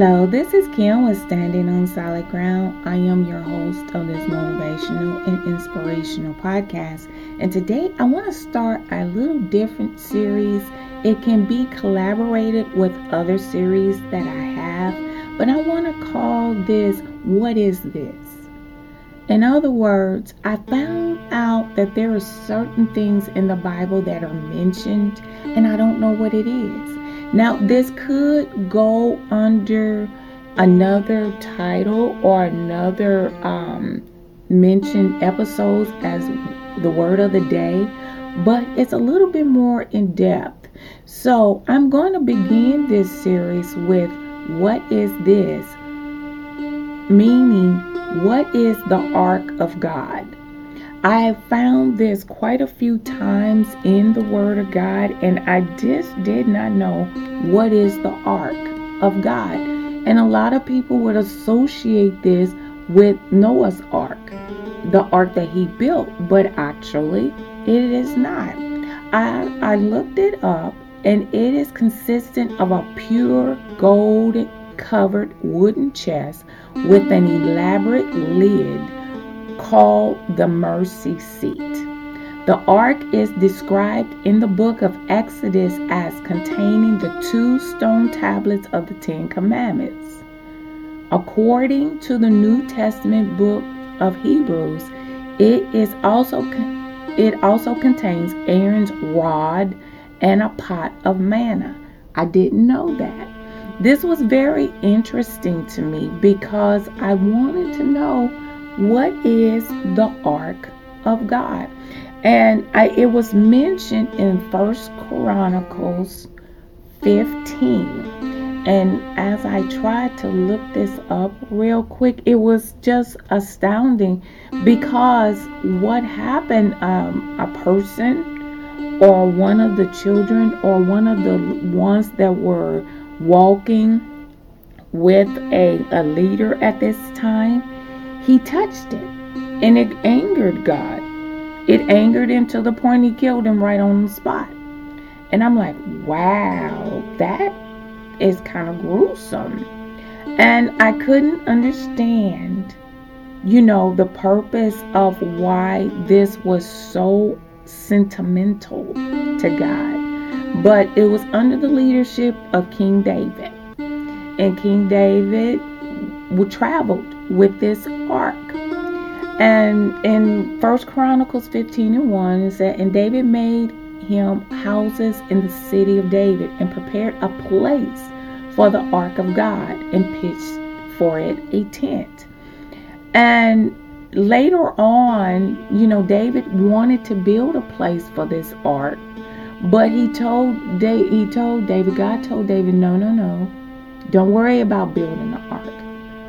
Hello, this is Kim with Standing on Solid Ground. I am your host of this motivational and inspirational podcast. And today I want to start a little different series. It can be collaborated with other series that I have, but I want to call this What is This? In other words, I found out that there are certain things in the Bible that are mentioned, and I don't know what it is. Now, this could go under another title or another um, mentioned episodes as the word of the day, but it's a little bit more in depth. So, I'm going to begin this series with What is this? Meaning, what is the ark of God? I found this quite a few times in the Word of God, and I just did not know what is the ark of God. And a lot of people would associate this with Noah's ark, the ark that he built, but actually, it is not. I, I looked it up, and it is consistent of a pure gold covered wooden chest with an elaborate lid called the mercy seat. The ark is described in the book of Exodus as containing the two stone tablets of the Ten Commandments. According to the New Testament book of Hebrews, it is also it also contains Aaron's rod and a pot of manna. I didn't know that. This was very interesting to me because I wanted to know what is the ark of God? And I, it was mentioned in First Chronicles 15. And as I tried to look this up real quick, it was just astounding because what happened, um, a person or one of the children or one of the ones that were walking with a, a leader at this time, he touched it and it angered God. It angered him to the point he killed him right on the spot. And I'm like, wow, that is kind of gruesome. And I couldn't understand, you know, the purpose of why this was so sentimental to God. But it was under the leadership of King David. And King David traveled with this ark. And in First Chronicles 15 and 1, it said, And David made him houses in the city of David and prepared a place for the ark of God and pitched for it a tent. And later on, you know, David wanted to build a place for this ark, but he told he told David, God told David, no, no, no, don't worry about building the ark.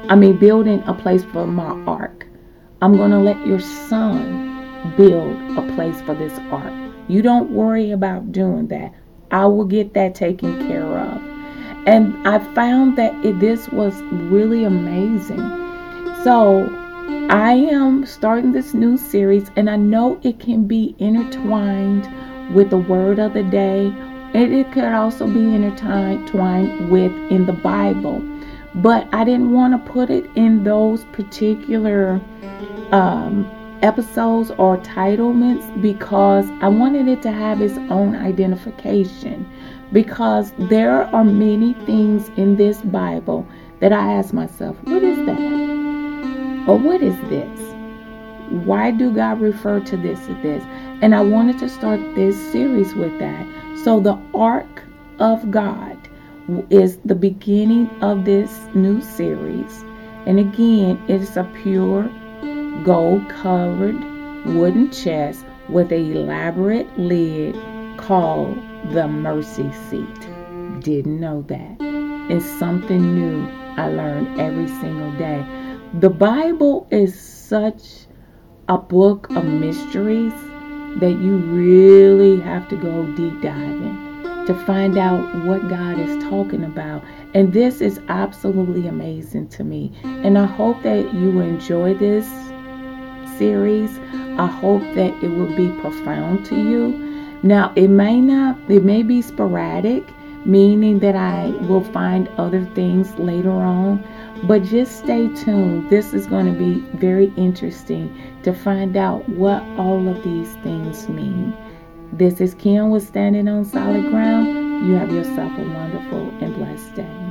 I mean, building a place for my ark. I'm going to let your son build a place for this ark. You don't worry about doing that. I will get that taken care of. And I found that it, this was really amazing. So I am starting this new series, and I know it can be intertwined with the word of the day. And it could also be intertwined with in the Bible but I didn't want to put it in those particular um, episodes or titlements because I wanted it to have its own identification. Because there are many things in this Bible that I ask myself, what is that? Or what is this? Why do God refer to this as this? And I wanted to start this series with that. So, the ark of God is the beginning of this new series. And again, it's a pure gold covered wooden chest with an elaborate lid called the mercy seat. Didn't know that. It's something new I learn every single day. The Bible is such a book of mysteries that you really have to go deep diving to find out what God is talking about. And this is absolutely amazing to me. And I hope that you enjoy this series. I hope that it will be profound to you. Now, it may not, it may be sporadic meaning that I will find other things later on. But just stay tuned. This is going to be very interesting to find out what all of these things mean. This is Kim with Standing on Solid Ground. You have yourself a wonderful and blessed day.